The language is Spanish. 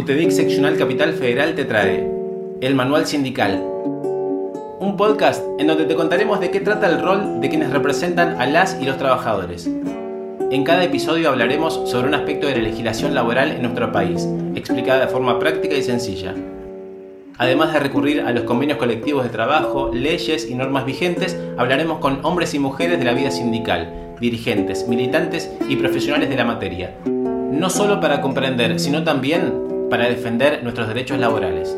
UTEDIC Seccional Capital Federal te trae El Manual Sindical, un podcast en donde te contaremos de qué trata el rol de quienes representan a las y los trabajadores. En cada episodio hablaremos sobre un aspecto de la legislación laboral en nuestro país, explicada de forma práctica y sencilla. Además de recurrir a los convenios colectivos de trabajo, leyes y normas vigentes, hablaremos con hombres y mujeres de la vida sindical, dirigentes, militantes y profesionales de la materia, no solo para comprender, sino también para defender nuestros derechos laborales.